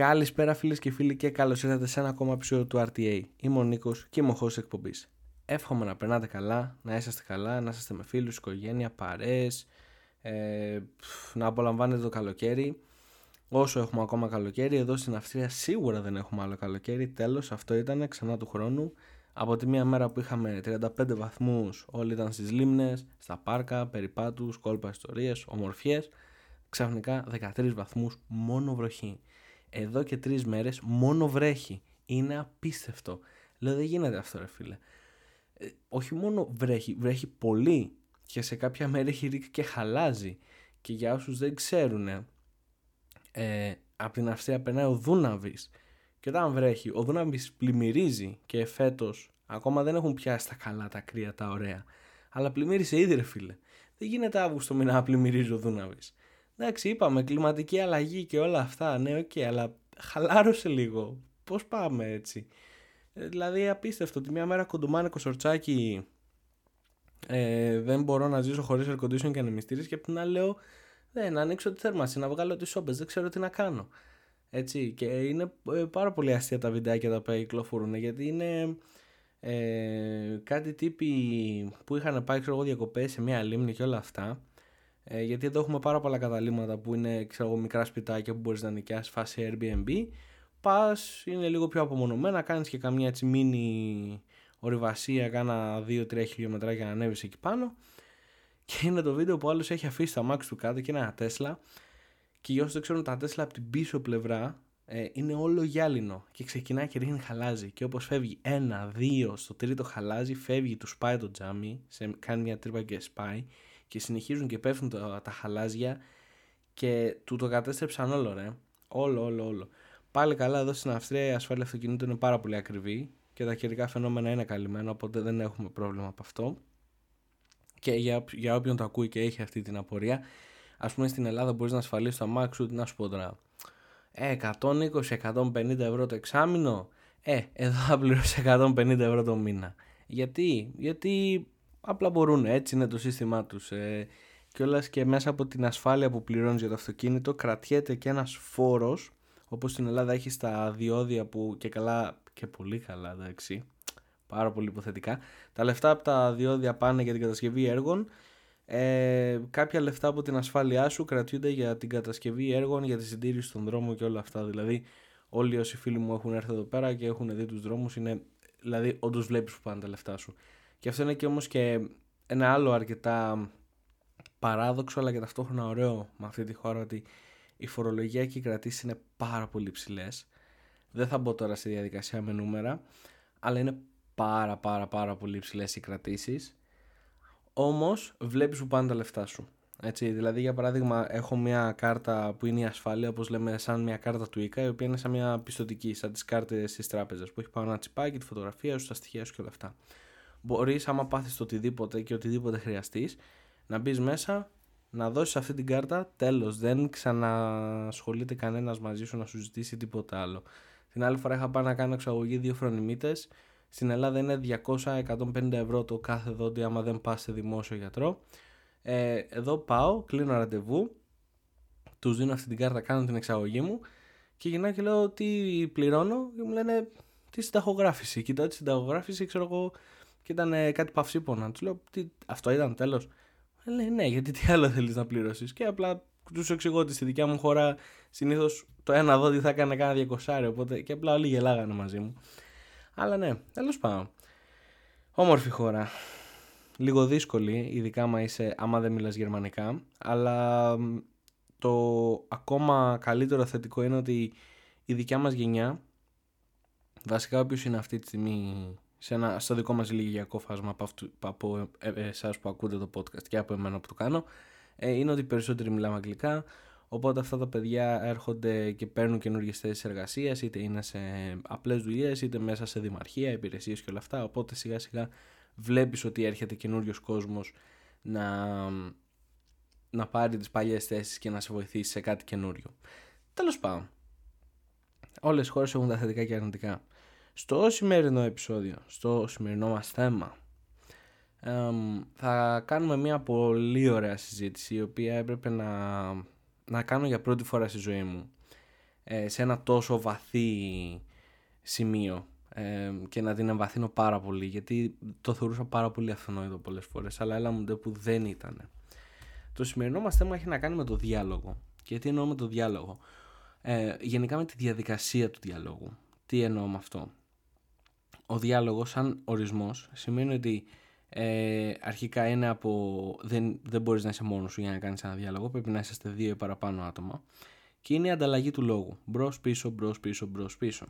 Καλησπέρα φίλες και φίλοι και καλώς ήρθατε σε ένα ακόμα επεισόδιο του RTA. Είμαι ο Νίκος και είμαι ο host εκπομπής. Εύχομαι να περνάτε καλά, να είσαστε καλά, να είσαστε με φίλους, οικογένεια, παρέ, ε, να απολαμβάνετε το καλοκαίρι. Όσο έχουμε ακόμα καλοκαίρι, εδώ στην Αυστρία σίγουρα δεν έχουμε άλλο καλοκαίρι. Τέλος, αυτό ήταν ξανά του χρόνου. Από τη μία μέρα που είχαμε 35 βαθμούς, όλοι ήταν στις λίμνες, στα πάρκα, περιπάτους, κόλπα ιστορίες, ομορφιές. Ξαφνικά 13 βαθμούς μόνο βροχή εδώ και τρεις μέρες μόνο βρέχει. Είναι απίστευτο. Λέω δεν γίνεται αυτό, ρε φίλε. Ε, όχι μόνο βρέχει, βρέχει πολύ και σε κάποια μέρη έχει ρίξει και χαλάζει. Και για όσους δεν ξέρουν, ε, από την Αυστρία περνάει ο Δούναβης. Και όταν βρέχει, ο Δούναβης πλημμυρίζει και φέτος ακόμα δεν έχουν πιάσει τα καλά, τα κρύα, τα ωραία. Αλλά πλημμύρισε ήδη, ρε φίλε. Δεν γίνεται Αύγουστο μήνα να πλημμυρίζει ο Δούναβης. Εντάξει, είπαμε κλιματική αλλαγή και όλα αυτά. Ναι, ok, okay, αλλά χαλάρωσε λίγο. Πώς πάμε έτσι; Ε, δηλαδή, απίστευτο. Τη μία μέρα κοντομάνικο σορτσάκι ε, δεν μπορώ να ζήσω χωρίς air condition και ανεμιστήρες και από την άλλη λέω δεν, να ανοίξω τη θέρμανση, να βγάλω τις σόμπες, δεν ξέρω τι να κάνω. Έτσι, και είναι ε, πάρα πολύ αστεία τα βιντεάκια τα οποία κυκλοφορούν γιατί είναι ε, κάτι τύποι που είχαν πάει ξέρω εγώ διακοπές σε μια λίμνη και όλα αυτά ε, γιατί εδώ έχουμε πάρα πολλά καταλήμματα που είναι ξέρω, μικρά σπιτάκια που μπορείς να νοικιάσεις φάση Airbnb. Πας, είναι λίγο πιο απομονωμένα, κάνεις και καμιά έτσι μίνι ορειβασία, κάνα 2-3 χιλιόμετρα για να ανέβεις εκεί πάνω. Και είναι το βίντεο που άλλος έχει αφήσει τα μάξι του κάτω και είναι ένα Τέσλα. Και για όσους δεν ξέρουν, τα Τέσλα από την πίσω πλευρά ε, είναι όλο γυάλινο και ξεκινάει και ρίχνει χαλάζι. Και όπως φεύγει ένα, δύο, στο τρίτο χαλάζι, φεύγει, του σπάει το τζάμι, σε, κάνει μια τρύπα και σπάει και συνεχίζουν και πέφτουν τα, τα χαλάζια και του το κατέστρεψαν όλο ρε. Όλο, όλο, όλο. Πάλι καλά εδώ στην Αυστρία η ασφάλεια αυτοκινήτου είναι πάρα πολύ ακριβή και τα καιρικά φαινόμενα είναι καλυμμένα οπότε δεν έχουμε πρόβλημα από αυτό. Και για, για όποιον το ακούει και έχει αυτή την απορία, ας πούμε στην Ελλάδα μπορείς να ασφαλίσεις το αμάξι σου, τι να σου πω τώρα. Ε, 120-150 ευρώ το εξάμεινο; Ε, εδώ θα πληρώσεις 150 ευρώ το μήνα. Γιατί, γιατί απλά μπορούν, έτσι είναι το σύστημά τους. Ε, και όλα και μέσα από την ασφάλεια που πληρώνεις για το αυτοκίνητο κρατιέται και ένας φόρος, όπως στην Ελλάδα έχει τα διόδια που και καλά και πολύ καλά εντάξει, πάρα πολύ υποθετικά. Τα λεφτά από τα διόδια πάνε για την κατασκευή έργων, ε, κάποια λεφτά από την ασφάλειά σου κρατιούνται για την κατασκευή έργων, για τη συντήρηση των δρόμων και όλα αυτά. Δηλαδή, όλοι όσοι φίλοι μου έχουν έρθει εδώ πέρα και έχουν δει τους δρόμους, είναι. Δηλαδή, όντως βλέπεις που πάνε τα λεφτά σου. Και αυτό είναι και όμως και ένα άλλο αρκετά παράδοξο αλλά και ταυτόχρονα ωραίο με αυτή τη χώρα ότι η φορολογία και οι κρατήσεις είναι πάρα πολύ ψηλές. Δεν θα μπω τώρα στη διαδικασία με νούμερα, αλλά είναι πάρα πάρα πάρα πολύ ψηλές οι κρατήσεις. Όμως βλέπεις που πάνε τα λεφτά σου. Έτσι, δηλαδή, για παράδειγμα, έχω μια κάρτα που είναι η ασφάλεια, όπως λέμε, σαν μια κάρτα του ΙΚΑ, η οποία είναι σαν μια πιστοτική, σαν τις κάρτες τη τράπεζα, που έχει πάνω ένα τσιπάκι, τη φωτογραφία σου, τα στοιχεία σου και όλα αυτά μπορείς, άμα πάθεις το οτιδήποτε και οτιδήποτε χρειαστείς, να μπεις μέσα, να δώσεις αυτή την κάρτα. Τέλος, δεν ξανασχολείται κανένας μαζί σου να σου ζητήσει τίποτα άλλο. Την άλλη φορά είχα πάει να κάνω εξαγωγή δύο φρονιμίτε. Στην Ελλάδα είναι 200-150 ευρώ το κάθε δόντι άμα δεν πας σε δημόσιο γιατρό. Ε, εδώ πάω, κλείνω ραντεβού, τους δίνω αυτή την κάρτα, κάνω την εξαγωγή μου και γυρνάω και λέω τι πληρώνω και μου λένε τι συνταγογράφηση. Κοιτάω τη συνταγογράφηση, ξέρω εγώ, και ήταν ε, κάτι παυσίπονα. Τους λέω, τι, αυτό ήταν τέλος. Ε, λέει, ναι, γιατί τι άλλο θέλεις να πληρώσεις. Και απλά τους εξηγώ ότι στη δικιά μου χώρα συνήθως το ένα δόντι θα έκανε κάνα διακοσάρι. Οπότε και απλά όλοι γελάγανε μαζί μου. Αλλά ναι, τέλος πάντων. Όμορφη χώρα. Λίγο δύσκολη, ειδικά άμα, είσαι, άμα δεν μιλάς γερμανικά. Αλλά το ακόμα καλύτερο θετικό είναι ότι η δικιά μας γενιά, βασικά όποιος είναι αυτή τη στιγμή σε ένα, στο δικό μας ηλικιακό φάσμα από, αυτού, από ε, ε, εσάς που ακούτε το podcast και από εμένα που το κάνω ε, είναι ότι περισσότεροι μιλάμε αγγλικά οπότε αυτά τα παιδιά έρχονται και παίρνουν καινούργιες θέσεις εργασίας, είτε είναι σε απλές δουλειές, είτε μέσα σε δημαρχία, υπηρεσίες και όλα αυτά. Οπότε σιγά σιγά βλέπεις ότι έρχεται καινούριος κόσμος να, να πάρει τις παλιές θέσεις και να σε βοηθήσει σε κάτι καινούριο. Τέλος πάντων, όλες οι χώρες έχουν τα θετικά και αρνητικά. Στο σημερινό επεισόδιο, στο σημερινό μας θέμα, θα κάνουμε μια πολύ ωραία συζήτηση η οποία έπρεπε να, να κάνω για πρώτη φορά στη ζωή μου. ε, σε ένα τόσο βαθύ σημείο ε, και να την εμβαθύνω πάρα πολύ γιατί το θεωρούσα πάρα πολύ αυτονόητο πολλές φορές αλλά έλα μου που δεν ήταν. Το σημερινό μας θέμα έχει να κάνει με το διάλογο. Και τι εννοώ με το διάλογο; Ε, γενικά με τη διαδικασία του διαλόγου. Τι εννοώ με αυτό; Ο διάλογος σαν ορισμός σημαίνει ότι ε, αρχικά είναι από δεν, δεν μπορείς να είσαι μόνος σου για να κάνεις ένα διάλογο πρέπει να είσαστε δύο ή παραπάνω άτομα και είναι η ανταλλαγή του λόγου. Μπρος πίσω μπρος πίσω μπρος πίσω.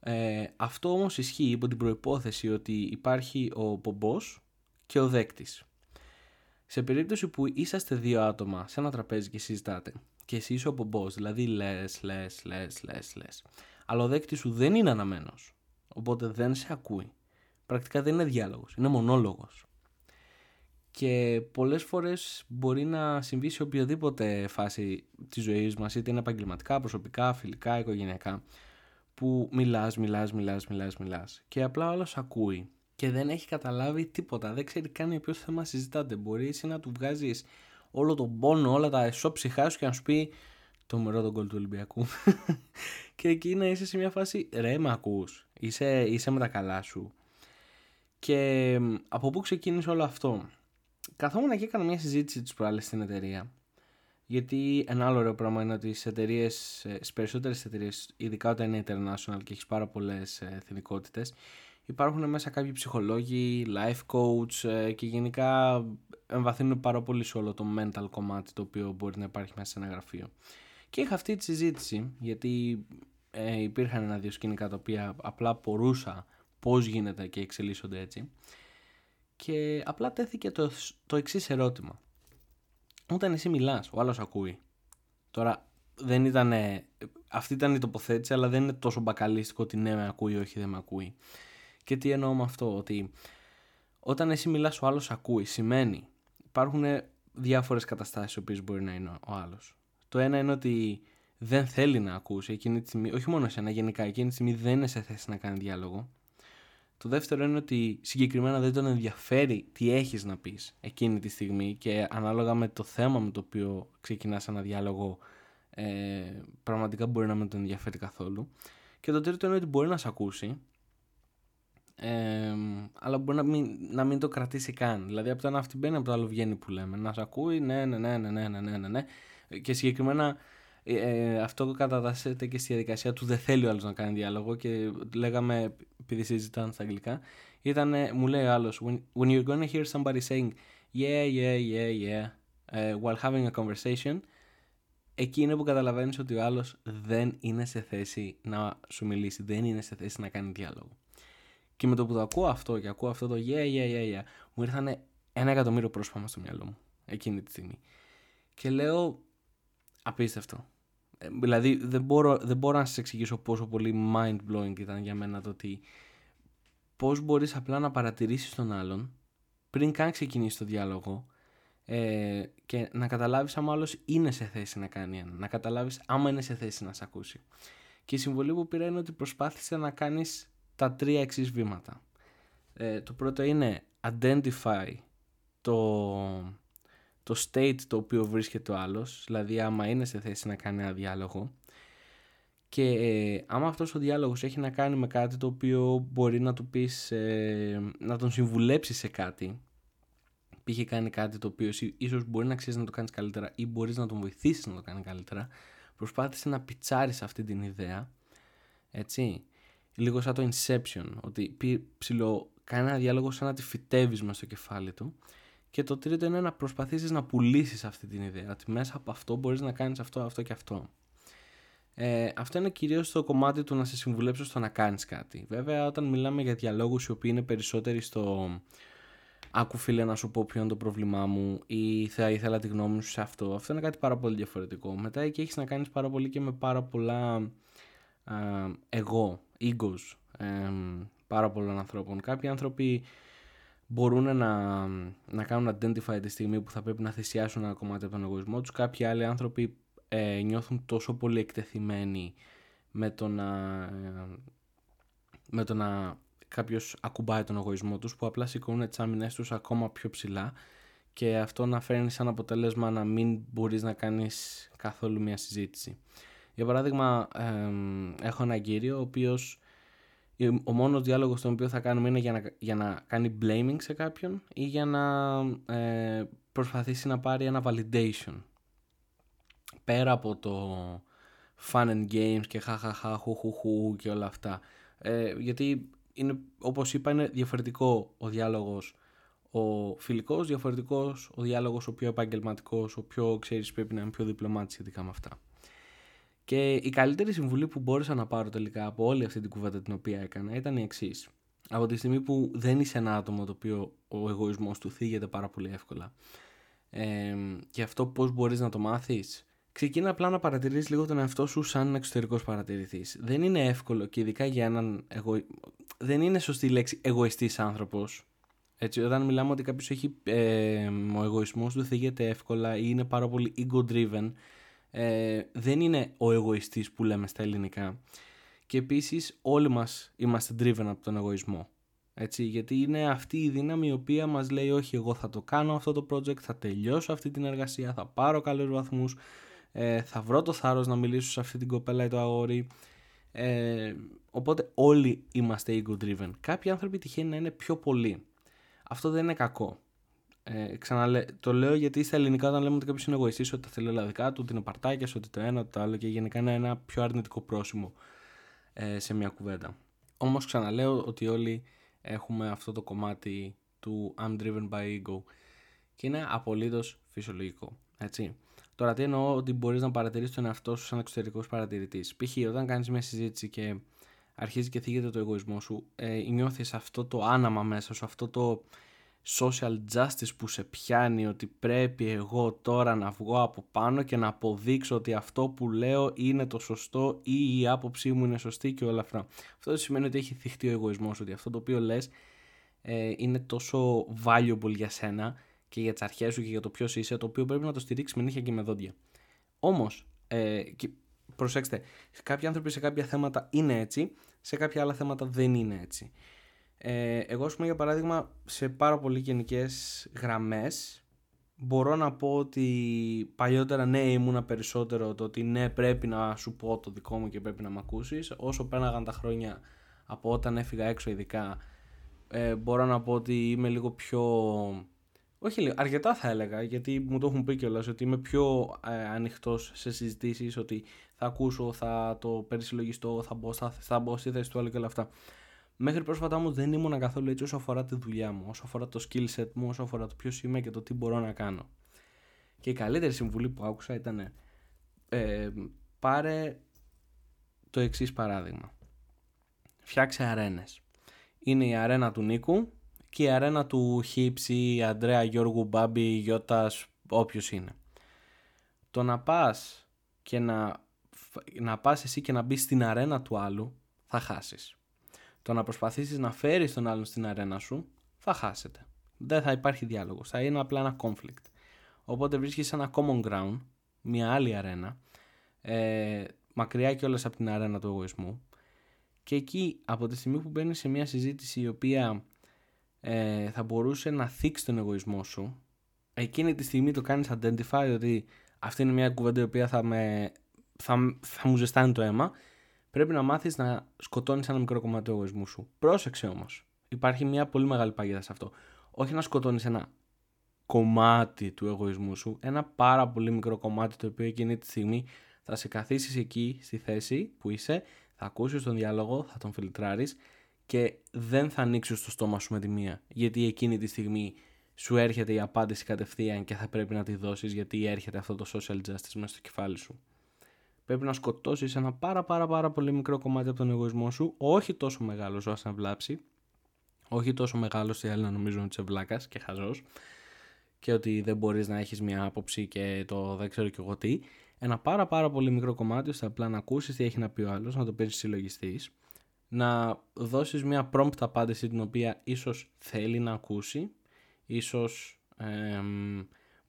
Ε, αυτό όμως ισχύει υπό την προϋπόθεση ότι υπάρχει ο πομπός και ο δέκτης. Σε περίπτωση που είσαστε δύο άτομα σε ένα τραπέζι και συζητάτε και εσύ είσαι ο πομπός δηλαδή λες λες λες λες λες αλλά ο δέκτης σου δεν είναι αναμένος οπότε δεν σε ακούει πρακτικά δεν είναι διάλογος, είναι μονόλογος. Και πολλές φορές μπορεί να συμβεί σε οποιαδήποτε φάση της ζωής μας, είτε είναι επαγγελματικά, προσωπικά, φιλικά, οικογενειακά, που μιλάς, μιλάς, μιλάς, μιλάς, μιλάς και απλά όλος ακούει και δεν έχει καταλάβει τίποτα, δεν ξέρει καν για ποιο θέμα συζητάτε. Μπορεί εσύ να του βγάζεις όλο τον πόνο, όλα τα εσώψυχά σου και να σου πει το μερό τον κόλ του Ολυμπιακού. και εκεί να είσαι σε μια φάση, ρε με ακούς, είσαι, είσαι με τα καλά σου. Και από πού ξεκίνησε όλο αυτό; Καθόμουν και έκανα μια συζήτηση τις προάλλες στην εταιρεία. Γιατί ένα άλλο ωραίο πράγμα είναι ότι στι εταιρείες, στι περισσότερες εταιρείες, ειδικά όταν είναι international και έχεις πάρα πολλές εθνικότητες, υπάρχουν μέσα κάποιοι ψυχολόγοι, life coach ε, και γενικά εμβαθύνουν πάρα πολύ σε όλο το mental κομμάτι το οποίο μπορεί να υπάρχει μέσα σε ένα γραφείο. Και είχα αυτή τη συζήτηση, γιατί ε, υπήρχαν ένα-δύο σκηνικά τα οποία απλά μπορούσα πώς γίνεται και εξελίσσονται έτσι. Και απλά τέθηκε το, το εξής ερώτημα. Όταν εσύ μιλάς, ο άλλος ακούει. Τώρα δεν ήταν, αυτή ήταν η τοποθέτηση, αλλά δεν είναι τόσο μπακαλίστικο ότι ναι με ακούει ή όχι δεν με ακούει. Και τι εννοώ με αυτό, ότι όταν εσύ μιλάς ο άλλος ακούει, σημαίνει υπάρχουν διάφορες καταστάσεις οποίες μπορεί να είναι ο άλλος. Το ένα είναι ότι δεν θέλει να ακούσει εκείνη τη στιγμή, όχι μόνο εσένα, γενικά εκείνη τη στιγμή δεν είναι σε θέση να κάνει διάλογο το δεύτερο είναι ότι συγκεκριμένα δεν τον ενδιαφέρει τι έχεις να πεις εκείνη τη στιγμή και ανάλογα με το θέμα με το οποίο ξεκινάς ένα διάλογο ε, πραγματικά μπορεί να μην τον ενδιαφέρει καθόλου. Και το τρίτο είναι ότι μπορεί να σε ακούσει ε, αλλά μπορεί να μην, να μην το κρατήσει καν. Δηλαδή από το ένα αυτή μπαίνει, από το άλλο βγαίνει που λέμε. Να σε ακούει, ναι, ναι, ναι, ναι, ναι, ναι, ναι, ναι. Και συγκεκριμένα ε, ε, αυτό κατατάσσεται και στη διαδικασία του δεν θέλει ο άλλος να κάνει διάλογο και λέγαμε, επειδή συζητάνε στα αγγλικά, ήταν, μου λέει ο άλλος, when, when you're gonna hear somebody saying yeah, yeah, yeah, yeah, uh, while having a conversation, εκεί είναι που καταλαβαίνεις ότι ο άλλος δεν είναι σε θέση να σου μιλήσει, δεν είναι σε θέση να κάνει διάλογο. Και με το που το ακούω αυτό και ακούω αυτό το yeah, yeah, yeah, yeah, μου ήρθαν ένα εκατομμύριο πρόσωπα στο μυαλό μου εκείνη τη στιγμή. Και λέω, απίστευτο. Ε, δηλαδή δεν μπορώ, δεν μπορώ να σας εξηγήσω πόσο πολύ mind blowing ήταν για μένα το ότι πώς μπορείς απλά να παρατηρήσεις τον άλλον πριν καν ξεκινήσει το διάλογο ε, και να καταλάβεις άμα άλλος είναι σε θέση να κάνει ένα, να καταλάβεις άμα είναι σε θέση να σε ακούσει. Και η συμβολή που πήρα είναι ότι προσπάθησε να κάνεις τα τρία εξής βήματα. Ε, το πρώτο είναι identify το, το state το οποίο βρίσκεται ο άλλος, δηλαδή άμα είναι σε θέση να κάνει ένα διάλογο. Και ε, άμα αυτός ο διάλογος έχει να κάνει με κάτι το οποίο μπορεί να του πεις, ε, να τον συμβουλέψεις σε κάτι είχε κάνει κάτι το οποίο ίσως μπορεί να ξέρεις να το κάνεις καλύτερα ή μπορείς να τον βοηθήσεις να το κάνει καλύτερα προσπάθησε να πιτσάρεις αυτή την ιδέα έτσι. Λίγο σαν το Inception ότι ψηλό κάνει ένα διάλογο σαν να τη φυτεύεις στο κεφάλι του και το τρίτο είναι να προσπαθήσεις να πουλήσεις αυτή την ιδέα. Ότι μέσα από αυτό μπορείς να κάνεις αυτό, αυτό και αυτό. Ε, αυτό είναι κυρίως το κομμάτι του να σε συμβουλέψω στο να κάνεις κάτι. Βέβαια όταν μιλάμε για διαλόγους οι οποίοι είναι περισσότεροι στο άκου φίλε να σου πω ποιο είναι το πρόβλημά μου ή θα ήθελα τη γνώμη σου σε αυτό. Αυτό είναι κάτι πάρα πολύ διαφορετικό. Μετά εκεί έχεις να κάνεις πάρα πολύ και με πάρα πολλά α, εγώ, egos ε, πάρα πολλών ανθρώπων. Κάποιοι άνθρωποι μπορούν να, να κάνουν identify τη στιγμή που θα πρέπει να θυσιάσουν ένα κομμάτι από τον εγωισμό τους. Κάποιοι άλλοι άνθρωποι ε, νιώθουν τόσο πολύ εκτεθειμένοι με το να, με το να κάποιος ακουμπάει τον εγωισμό τους που απλά σηκώνουν τις άμυνες τους ακόμα πιο ψηλά και αυτό να φέρνει σαν αποτέλεσμα να μην μπορείς να κάνεις καθόλου μια συζήτηση. Για παράδειγμα, έχω ένα κύριο ο οποίος ο μόνος διάλογος τον οποίο θα κάνουμε είναι για να, για να κάνει blaming σε κάποιον ή για να ε, προσπαθήσει να πάρει ένα validation. Πέρα από το fun and games και χαχαχα, χουχουχου και όλα αυτά. Ε, γιατί είναι, όπως είπα είναι διαφορετικό ο διάλογος ο φιλικός, διαφορετικός ο διάλογος ο πιο επαγγελματικός, ο πιο ξέρεις πρέπει να είναι πιο διπλωμάτης σχετικά με αυτά. Και η καλύτερη συμβουλή που μπόρεσα να πάρω τελικά από όλη αυτή την κουβέντα την οποία έκανα ήταν η εξής. Από τη στιγμή που δεν είσαι ένα άτομο το οποίο ο εγωισμός του θίγεται πάρα πολύ εύκολα ε, και αυτό πώς μπορείς να το μάθεις ξεκίνα απλά να παρατηρείς λίγο τον εαυτό σου σαν εξωτερικός παρατηρητής. Δεν είναι εύκολο και ειδικά για έναν εγω... δεν είναι σωστή λέξη εγωιστής άνθρωπος. Έτσι, όταν μιλάμε ότι κάποιος έχει ε, ο εγωισμός του θίγεται εύκολα ή είναι πάρα πολύ ego driven ε, δεν είναι ο εγωιστής που λέμε στα ελληνικά και επίσης όλοι μας είμαστε driven από τον εγωισμό έτσι, γιατί είναι αυτή η δύναμη η οποία μας λέει όχι εγώ θα το κάνω αυτό το project, θα τελειώσω αυτή την εργασία, θα πάρω καλούς βαθμούς, ε, θα βρω το θάρρος να μιλήσω σε αυτή την κοπέλα ή το αγόρι. Ε, οπότε όλοι είμαστε ego driven. Κάποιοι άνθρωποι τυχαίνει να είναι πιο πολλοί. Αυτό δεν είναι κακό. Ε, ξαναλέ, το λέω γιατί στα ελληνικά όταν λέμε ότι κάποιος είναι εγωιστής, ότι τα θέλει όλα δικά του, ότι είναι παρτάκια, ότι το ένα, το άλλο και γενικά είναι ένα πιο αρνητικό πρόσημο ε, σε μια κουβέντα. Όμως ξαναλέω ότι όλοι έχουμε αυτό το κομμάτι του I'm driven by ego και είναι απολύτως φυσιολογικό. Έτσι. Τώρα τι εννοώ ότι μπορείς να παρατηρήσεις τον εαυτό σου σαν εξωτερικός παρατηρητής. Π.χ. όταν κάνεις μια συζήτηση και αρχίζει και θίγεται το εγωισμό σου, ε, νιώθεις αυτό το άναμα μέσα σου, αυτό το social justice που σε πιάνει ότι πρέπει εγώ τώρα να βγω από πάνω και να αποδείξω ότι αυτό που λέω είναι το σωστό ή η άποψή μου είναι σωστή και όλα αυτά. Αυτό σημαίνει ότι έχει θυχτεί ο εγωισμός, ότι αυτό το οποίο λες ε, είναι τόσο valuable για σένα και για τις αρχές σου και για το ποιος είσαι, το οποίο πρέπει να το στηρίξεις με νύχια και με δόντια. Όμως, ε, προσέξτε, κάποιοι άνθρωποι σε κάποια θέματα είναι έτσι, σε κάποια άλλα θέματα δεν είναι έτσι. Ε, εγώ, πούμε, για παράδειγμα, σε πάρα πολύ γενικές γραμμές μπορώ να πω ότι παλιότερα ναι ήμουνα περισσότερο το ότι ναι πρέπει να σου πω το δικό μου και πρέπει να με ακούσεις. Όσο πέρναγαν τα χρόνια από όταν έφυγα έξω ειδικά ε, μπορώ να πω ότι είμαι λίγο πιο όχι λίγο, αρκετά θα έλεγα γιατί μου το έχουν πει κιόλας ότι είμαι πιο ε, ανοιχτός σε συζητήσεις ότι θα ακούσω, θα το περισυλλογιστώ, θα μπω, θα, θα μπω στη θέση του άλλου και όλα αυτά Μέχρι πρόσφατα όμως δεν ήμουν καθόλου έτσι όσο αφορά τη δουλειά μου, όσο αφορά το skill set μου, όσο αφορά το ποιος είμαι και το τι μπορώ να κάνω. Και η καλύτερη συμβουλή που άκουσα ήταν ε, πάρε το εξής παράδειγμα. Φτιάξε αρένες. Είναι η αρένα του Νίκου και η αρένα του Χίψη, Αντρέα, Γιώργου, Μπάμπη, Γιώτας, όποιος είναι. Το να πας και να, να πας εσύ και να μπεις στην αρένα του άλλου θα χάσεις το να προσπαθήσεις να φέρεις τον άλλον στην αρένα σου, θα χάσετε. Δεν θα υπάρχει διάλογος, θα είναι απλά ένα conflict. Οπότε βρίσκεις ένα common ground, μια άλλη αρένα, ε, μακριά και όλες από την αρένα του εγωισμού και εκεί από τη στιγμή που μπαίνεις σε μια συζήτηση η οποία ε, θα μπορούσε να θίξει τον εγωισμό σου, εκείνη τη στιγμή το κάνεις identify ότι αυτή είναι μια κουβέντα η οποία θα, με, θα, θα μου ζεστάνει το αίμα πρέπει να μάθεις να σκοτώνεις ένα μικρό κομμάτι του εγωισμού σου. Πρόσεξε όμως. Υπάρχει μια πολύ μεγάλη παγίδα σε αυτό. Όχι να σκοτώνεις ένα κομμάτι του εγωισμού σου, ένα πάρα πολύ μικρό κομμάτι το οποίο εκείνη τη στιγμή θα σε καθίσεις εκεί στη θέση που είσαι, θα ακούσεις τον διάλογο, θα τον φιλτράρεις και δεν θα ανοίξεις το στόμα σου με τη μία. Γιατί εκείνη τη στιγμή σου έρχεται η απάντηση κατευθείαν και θα πρέπει να τη δώσεις γιατί έρχεται αυτό το social justice μέσα στο κεφάλι σου πρέπει να σκοτώσεις ένα πάρα πάρα πάρα πολύ μικρό κομμάτι από τον εγωισμό σου, όχι τόσο μεγάλο ώστε να βλάψει, όχι τόσο μεγάλο ώστε οι άλλοι να νομίζουν ότι είσαι βλάκας και χαζός και ότι δεν μπορείς να έχεις μια άποψη και το δεν ξέρω κι εγώ τι. Ένα πάρα πάρα πολύ μικρό κομμάτι ώστε απλά να ακούσεις τι έχει να πει ο άλλος, να το παίρνει συλλογιστής, να δώσεις μια prompt απάντηση την οποία ίσως θέλει να ακούσει, ίσως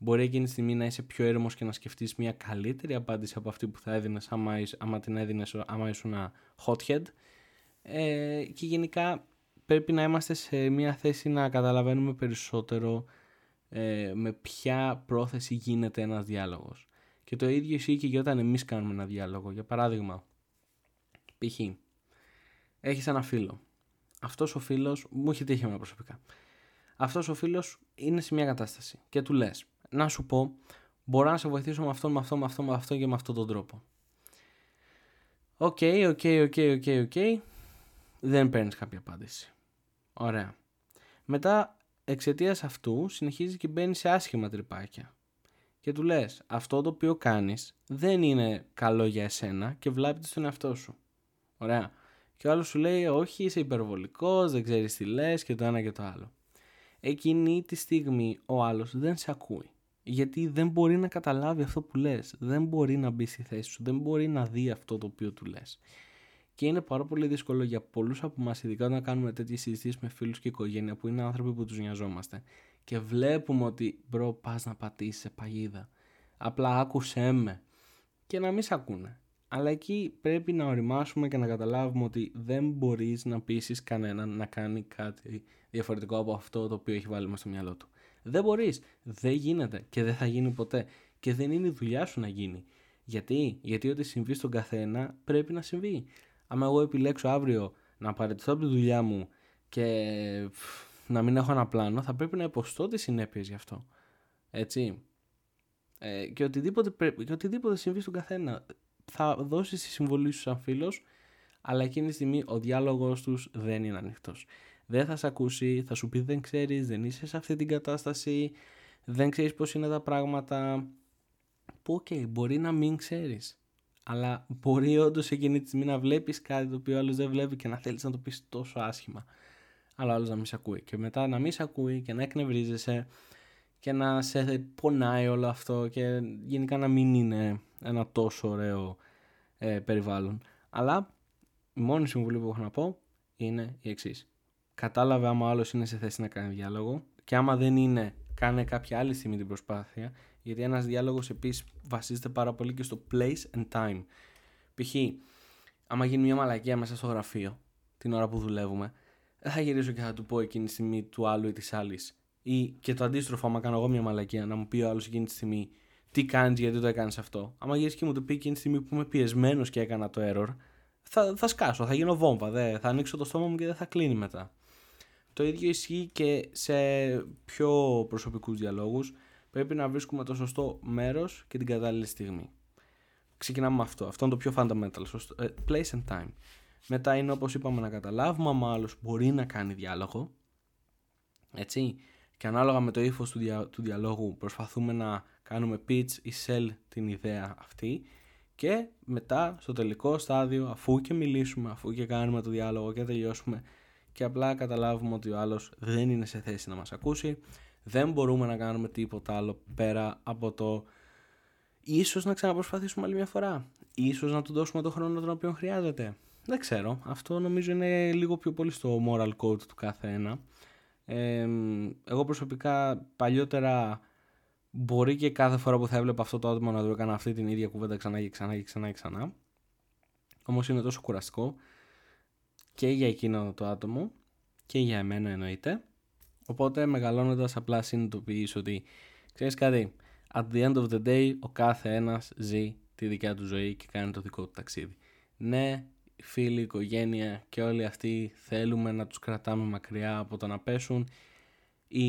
Μπορεί εκείνη τη στιγμή να είσαι πιο έρημος και να σκεφτείς μια καλύτερη απάντηση από αυτή που θα έδινες άμα, άμα την έδινες άμα ήσουν hothead. Ε, και γενικά πρέπει να είμαστε σε μια θέση να καταλαβαίνουμε περισσότερο ε, με ποια πρόθεση γίνεται ένας διάλογος. Και Και το ίδιο ισχύει και για όταν εμείς κάνουμε ένα διάλογο. Για παράδειγμα, π.χ. έχεις ένα φίλο. Αυτός ο φίλος, μου έχει τύχει εμένα προσωπικά. Αυτός ο φίλος είναι σε μια κατάσταση και του λες, να σου πω, μπορώ να σε βοηθήσω με αυτό, με αυτό, με αυτό, με αυτό και με αυτόν τον τρόπο. Ok, ok, ok, ok, ok. Δεν παίρνεις κάποια απάντηση. Ωραία. Μετά εξαιτίας αυτού συνεχίζεις και μπαίνεις σε άσχημα τρυπάκια. Και του λες: Αυτό το οποίο κάνεις δεν είναι καλό για εσένα και βλάπτεις τον εαυτό σου. Ωραία. Και ο άλλος σου λέει: Όχι, είσαι υπερβολικός, δεν ξέρεις τι λες και το ένα και το άλλο. Εκείνη τη στιγμή ο άλλος δεν σε ακούει. Γιατί δεν μπορεί να καταλάβει αυτό που λες. Δεν μπορεί να μπει στη θέση σου. Δεν μπορεί να δει αυτό το οποίο του λες. Και είναι πάρα πολύ δύσκολο για πολλούς από εμάς, ειδικά όταν κάνουμε τέτοιες συζητήσεις με φίλους και οικογένεια που είναι άνθρωποι που τους νοιαζόμαστε και βλέπουμε ότι bro, πας να πατήσεις σε παγίδα. Απλά άκουσέ με. Και να μην σε ακούνε. Αλλά εκεί πρέπει να ωριμάσουμε και να καταλάβουμε ότι δεν μπορείς να πείσεις κανέναν να κάνει κάτι διαφορετικό από αυτό το οποίο έχει βάλει μέσα στο μυαλό του. Δεν μπορείς. Δεν γίνεται και δεν θα γίνει ποτέ. Και δεν είναι η δουλειά σου να γίνει. Γιατί, Γιατί ό,τι συμβεί στον καθένα πρέπει να συμβεί άμα εγώ επιλέξω αύριο να παραιτηθώ από τη δουλειά μου και να μην έχω ένα πλάνο, θα πρέπει να υποστώ τις συνέπειες γι' αυτό. Έτσι. Ε, και, οτιδήποτε και οτιδήποτε συμβεί στον καθένα, θα δώσει τη συμβολή σου σαν φίλος, αλλά εκείνη τη στιγμή ο διάλογος τους δεν είναι ανοιχτός. Δεν θα σε ακούσει, θα σου πει δεν ξέρεις, δεν είσαι σε αυτή την κατάσταση, δεν ξέρεις πώς είναι τα πράγματα. Που, ok, okay, μπορεί να μην ξέρεις αλλά μπορεί όντως εκείνη τη στιγμή να βλέπεις κάτι το οποίο άλλος δεν βλέπει και να θέλεις να το πεις τόσο άσχημα. Αλλά άλλος να μην σε ακούει. Και μετά να μην σε ακούει και να εκνευρίζεσαι και να σε πονάει όλο αυτό και γενικά να μην είναι ένα τόσο ωραίο ε, περιβάλλον. Αλλά η μόνη συμβουλή που έχω να πω είναι η εξής. Κατάλαβε άμα άλλος είναι σε θέση να κάνει διάλογο και άμα δεν είναι, κάνε κάποια άλλη στιγμή την προσπάθεια γιατί ένας διάλογος επίσης βασίζεται πάρα πολύ και στο place and time. Π.χ. άμα γίνει μια μαλακία μέσα στο γραφείο την ώρα που δουλεύουμε, δεν θα γυρίσω και θα του πω εκείνη τη στιγμή του άλλου ή της άλλης. Ή και το αντίστροφο, άμα κάνω εγώ μια μαλακία, να μου πει ο άλλος εκείνη τη στιγμή τι κάνεις, γιατί το έκανες αυτό. Άμα γυρίσει και μου το πει εκείνη τη στιγμή που είμαι πιεσμένος και έκανα το error, θα, θα σκάσω, θα γίνω βόμβα. Δε, θα ανοίξω το στόμα μου και δεν θα κλείνει μετά. Το ίδιο ισχύει και σε πιο προσωπικούς διαλόγους πρέπει να βρίσκουμε το σωστό μέρος και την κατάλληλη στιγμή. Ξεκινάμε με αυτό. Αυτό είναι το πιο fundamental. Σωστό. Ε, place and time. Μετά είναι όπως είπαμε να καταλάβουμε αν άλλος μπορεί να κάνει διάλογο. Έτσι. Και ανάλογα με το ύφος του, δια, του διαλόγου προσπαθούμε να κάνουμε pitch ή sell την ιδέα αυτή. Και μετά στο τελικό στάδιο αφού και μιλήσουμε, αφού και κάνουμε το διάλογο και τελειώσουμε και απλά καταλάβουμε ότι ο άλλος δεν είναι σε θέση να μας ακούσει δεν μπορούμε να κάνουμε τίποτα άλλο πέρα από το ίσως να ξαναπροσπαθήσουμε άλλη μια φορά. Ίσως να του δώσουμε το χρόνο τον οποίο χρειάζεται. Δεν ξέρω. Αυτό νομίζω είναι λίγο πιο πολύ στο moral code του κάθε ένα. εγώ προσωπικά παλιότερα μπορεί και κάθε φορά που θα έβλεπα αυτό το άτομο να του έκανα αυτή την ίδια κουβέντα ξανά και ξανά και ξανά και ξανά. Όμως είναι τόσο κουραστικό και για εκείνο το άτομο και για εμένα εννοείται Οπότε μεγαλώνοντας απλά συνειδητοποιείς ότι ξέρεις κάτι, at the end of the day ο κάθε ένας ζει τη δικιά του ζωή και κάνει το δικό του ταξίδι. Ναι, φίλοι, οικογένεια και όλοι αυτοί θέλουμε να τους κρατάμε μακριά από το να πέσουν ή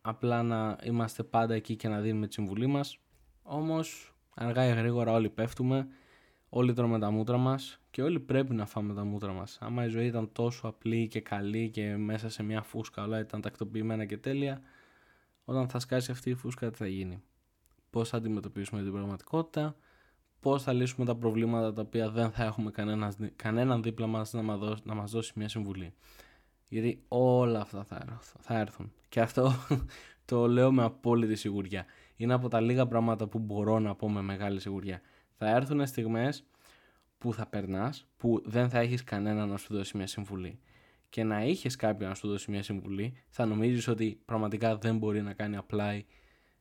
απλά να είμαστε πάντα εκεί και να δίνουμε τη συμβουλή μας. Όμως αργά ή γρήγορα όλοι πέφτουμε όλοι τρώμε τα μούτρα μας και όλοι πρέπει να φάμε τα μούτρα μας. Άμα η ζωή ήταν τόσο απλή και καλή και μέσα σε μια φούσκα όλα ήταν τακτοποιημένα και τέλεια, όταν θα σκάσει αυτή η φούσκα τι θα γίνει; Πώς θα αντιμετωπίσουμε την πραγματικότητα, πώς θα λύσουμε τα προβλήματα τα οποία δεν θα έχουμε κανένας, κανέναν δίπλα μας να μας, δώσει, να μας δώσει μια συμβουλή; Γιατί όλα αυτά θα, θα έρθουν. Και αυτό το λέω με απόλυτη σιγουριά. Είναι από τα λίγα πράγματα που μπορώ να πω με μεγάλη σιγουριά θα έρθουν στιγμές που θα περνάς, που δεν θα έχεις κανένα να σου δώσει μια συμβουλή. Και να είχες κάποιον να σου δώσει μια συμβουλή, θα νομίζεις ότι πραγματικά δεν μπορεί να κάνει apply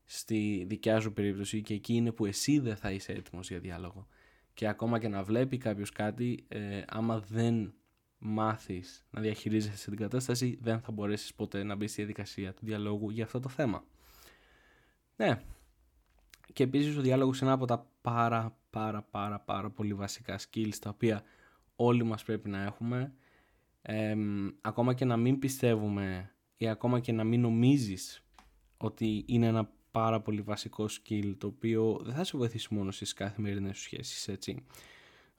στη δικιά σου περίπτωση και εκεί είναι που εσύ δεν θα είσαι έτοιμος για διάλογο. Και ακόμα και να βλέπει κάποιος κάτι, ε, άμα δεν μάθεις να διαχειρίζεσαι την κατάσταση, δεν θα μπορέσεις ποτέ να μπεις στη διαδικασία του διαλόγου για αυτό το θέμα. Ναι, Και επίσης ο διάλογος είναι ένα από τα πάρα πάρα πάρα πάρα πολύ βασικά skills τα οποία όλοι μας πρέπει να έχουμε. ακόμα και να μην πιστεύουμε ή ακόμα και να μην νομίζεις ότι είναι ένα πάρα πολύ βασικό skill το οποίο δεν θα σε βοηθήσει μόνο στις καθημερινές σου σχέσεις έτσι.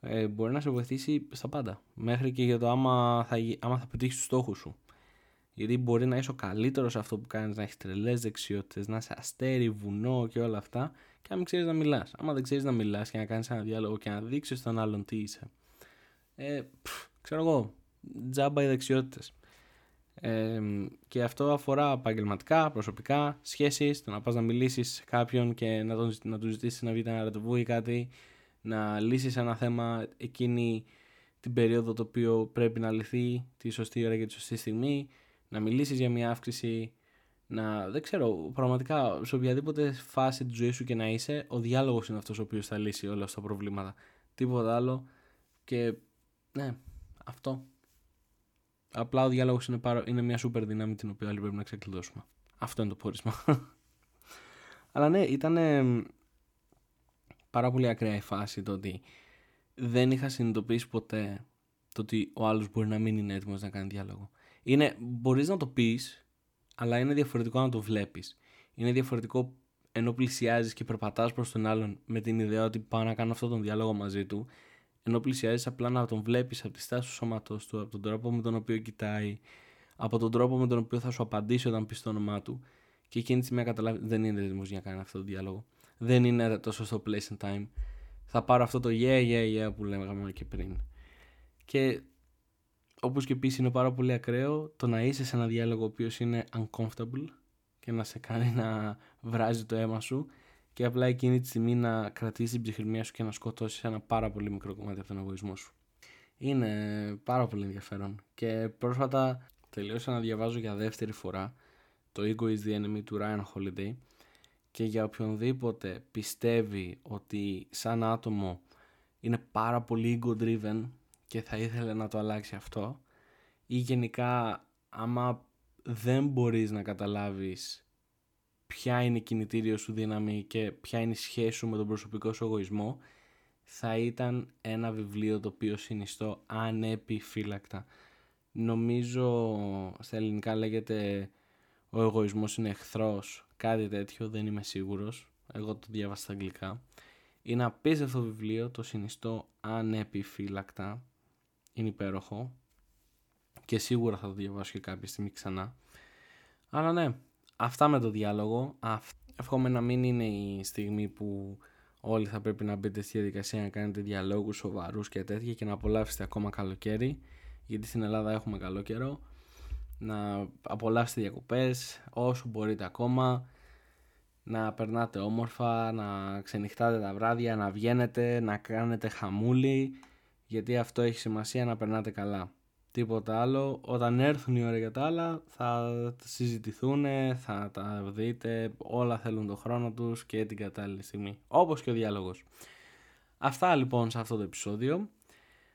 Ε, μπορεί να σε βοηθήσει στα πάντα. Μέχρι και για το άμα θα, άμα θα πετύχεις τους στόχους σου. Γιατί μπορεί να είσαι ο καλύτερος σε αυτό που κάνεις, να έχεις τρελές δεξιότητες, να είσαι αστέρι, βουνό και όλα αυτά, και να μην ξέρεις να μιλάς. Άμα δεν ξέρεις να μιλάς και να κάνεις ένα διάλογο και να δείξεις στον άλλον τι είσαι. Ε, πφ, ξέρω εγώ, τζάμπα οι δεξιότητες. Ε, και αυτό αφορά επαγγελματικά, προσωπικά, σχέσεις, το να πας να μιλήσεις σε κάποιον και να, τον, να του ζητήσεις να βγει ένα ραντεβού ή κάτι, να λύσεις ένα θέμα εκείνη την περίοδο το οποίο πρέπει να λυθεί τη σωστή ώρα και τη σωστή στιγμή να μιλήσεις για μια αύξηση, να, δεν ξέρω, πραγματικά σε οποιαδήποτε φάση της ζωής σου και να είσαι, ο διάλογος είναι αυτός ο οποίος θα λύσει όλα αυτά τα προβλήματα. Τίποτα άλλο και ναι, αυτό. Απλά ο διάλογος είναι, είναι μια σούπερ δύναμη την οποία όλοι πρέπει να ξεκλειδώσουμε. Αυτό είναι το πόρισμα. Αλλά ναι, ήταν πάρα πολύ ακραία η φάση το ότι δεν είχα συνειδητοποιήσει ποτέ το ότι ο άλλος μπορεί να μην είναι έτοιμος να κάνει διάλογο. Είναι, μπορείς να το πεις, αλλά είναι διαφορετικό να το βλέπεις. Είναι διαφορετικό ενώ πλησιάζεις και περπατάς προς τον άλλον με την ιδέα ότι πάω να κάνω αυτόν τον διάλογο μαζί του, ενώ πλησιάζεις απλά να τον βλέπεις από τη στάση του σώματος του, από τον τρόπο με τον οποίο κοιτάει, από τον τρόπο με τον οποίο θα σου απαντήσει όταν πεις το όνομά του και εκείνη τη στιγμή καταλάβεις δεν είναι έτοιμο για να κάνει αυτό το διάλογο. Δεν είναι τόσο στο place and time. Θα πάρω αυτό το yeah, yeah, yeah που λέγαμε και πριν. Και Όπως και επίση είναι πάρα πολύ ακραίο το να είσαι σε ένα διάλογο ο οποίος είναι uncomfortable και να σε κάνει να βράζει το αίμα σου και απλά εκείνη τη στιγμή να κρατήσεις την ψυχραιμία σου και να σκοτώσεις ένα πάρα πολύ μικρό κομμάτι από τον εγωισμό σου. Είναι πάρα πολύ ενδιαφέρον και πρόσφατα τελείωσα να διαβάζω για δεύτερη φορά το Ego is the Enemy του Ryan Holiday και για οποιονδήποτε πιστεύει ότι σαν άτομο είναι πάρα πολύ ego driven και θα ήθελε να το αλλάξει αυτό ή γενικά άμα δεν μπορείς να καταλάβεις ποια είναι η κινητήριο σου δύναμη και ποια είναι η σχέση σου με τον προσωπικό σου εγωισμό θα ήταν ένα βιβλίο το οποίο συνιστώ ανεπιφύλακτα. Νομίζω στα ελληνικά λέγεται ο εγωισμός είναι εχθρός, κάτι τέτοιο δεν είμαι σίγουρος, εγώ το διάβασα στα αγγλικά. Είναι απίστευτο βιβλίο, το συνιστώ ανεπιφύλακτα είναι υπέροχο και σίγουρα θα το διαβάσω και κάποια στιγμή ξανά. Αλλά ναι, αυτά με το διάλογο. Εύχομαι να μην είναι η στιγμή που όλοι θα πρέπει να μπείτε στη διαδικασία να κάνετε διαλόγους σοβαρούς και τέτοια και να απολαύσετε ακόμα καλοκαίρι γιατί στην Ελλάδα έχουμε καλό καιρό να απολαύσετε διακοπές όσο μπορείτε ακόμα να περνάτε όμορφα, να ξενυχτάτε τα βράδια, να βγαίνετε, να κάνετε χαμούλη γιατί αυτό έχει σημασία να περνάτε καλά. Τίποτα άλλο. Όταν έρθουν οι ώρες για τα άλλα θα συζητηθούν, θα τα δείτε, όλα θέλουν τον χρόνο τους και την κατάλληλη στιγμή. Όπως και ο διάλογος. Αυτά λοιπόν σε αυτό το επεισόδιο.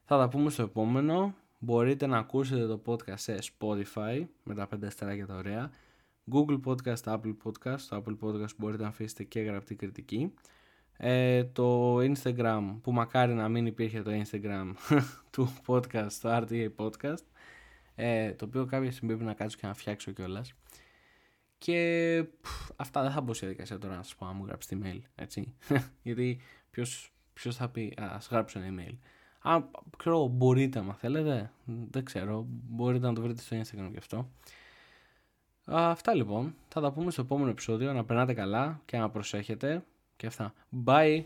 Θα τα πούμε στο επόμενο. Μπορείτε να ακούσετε το podcast σε Spotify με τα 5 αστεράκια τα ωραία. Google Podcast, Apple Podcast. Στο Apple Podcast μπορείτε να αφήσετε και γραπτή κριτική ε, το Instagram που μακάρι να μην υπήρχε το Instagram του podcast, το RTA Podcast ε, το οποίο κάποια στιγμή πρέπει να κάτσω και να φτιάξω κιόλας. και αυτά δεν θα μπω σε διαδικασία τώρα να σας πω να μου γράψει email έτσι γιατί ποιος, ποιος θα πει ας γράψω ένα email αν ξέρω μπορείτε αν θέλετε δεν ξέρω μπορείτε να το βρείτε στο Instagram γι' αυτό Αυτά λοιπόν. Θα τα πούμε στο επόμενο επεισόδιο. Να περνάτε καλά και να προσέχετε. Και αυτά. Bye!